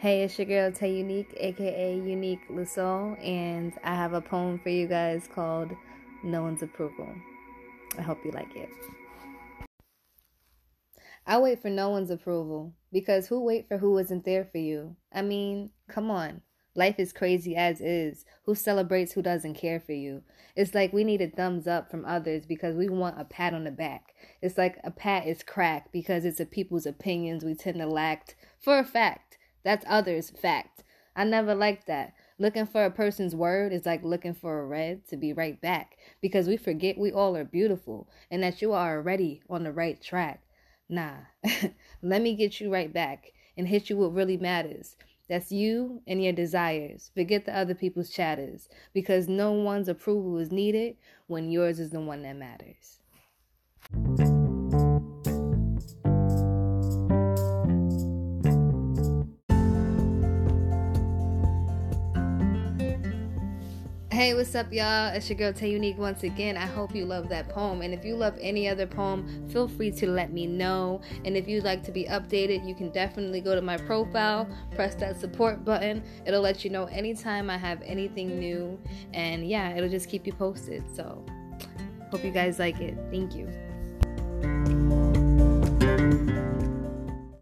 Hey, it's your girl Tay Unique, aka Unique Lusso, and I have a poem for you guys called No One's Approval. I hope you like it. I wait for no one's approval because who wait for who isn't there for you? I mean, come on. Life is crazy as is. Who celebrates who doesn't care for you? It's like we need a thumbs up from others because we want a pat on the back. It's like a pat is crack because it's a people's opinions we tend to lack for a fact. That's others' fact. I never liked that. Looking for a person's word is like looking for a red to be right back because we forget we all are beautiful and that you are already on the right track. Nah, let me get you right back and hit you what really matters. That's you and your desires. Forget the other people's chatters because no one's approval is needed when yours is the one that matters. Hey, what's up, y'all? It's your girl Tay Unique once again. I hope you love that poem. And if you love any other poem, feel free to let me know. And if you'd like to be updated, you can definitely go to my profile, press that support button. It'll let you know anytime I have anything new. And yeah, it'll just keep you posted. So, hope you guys like it. Thank you.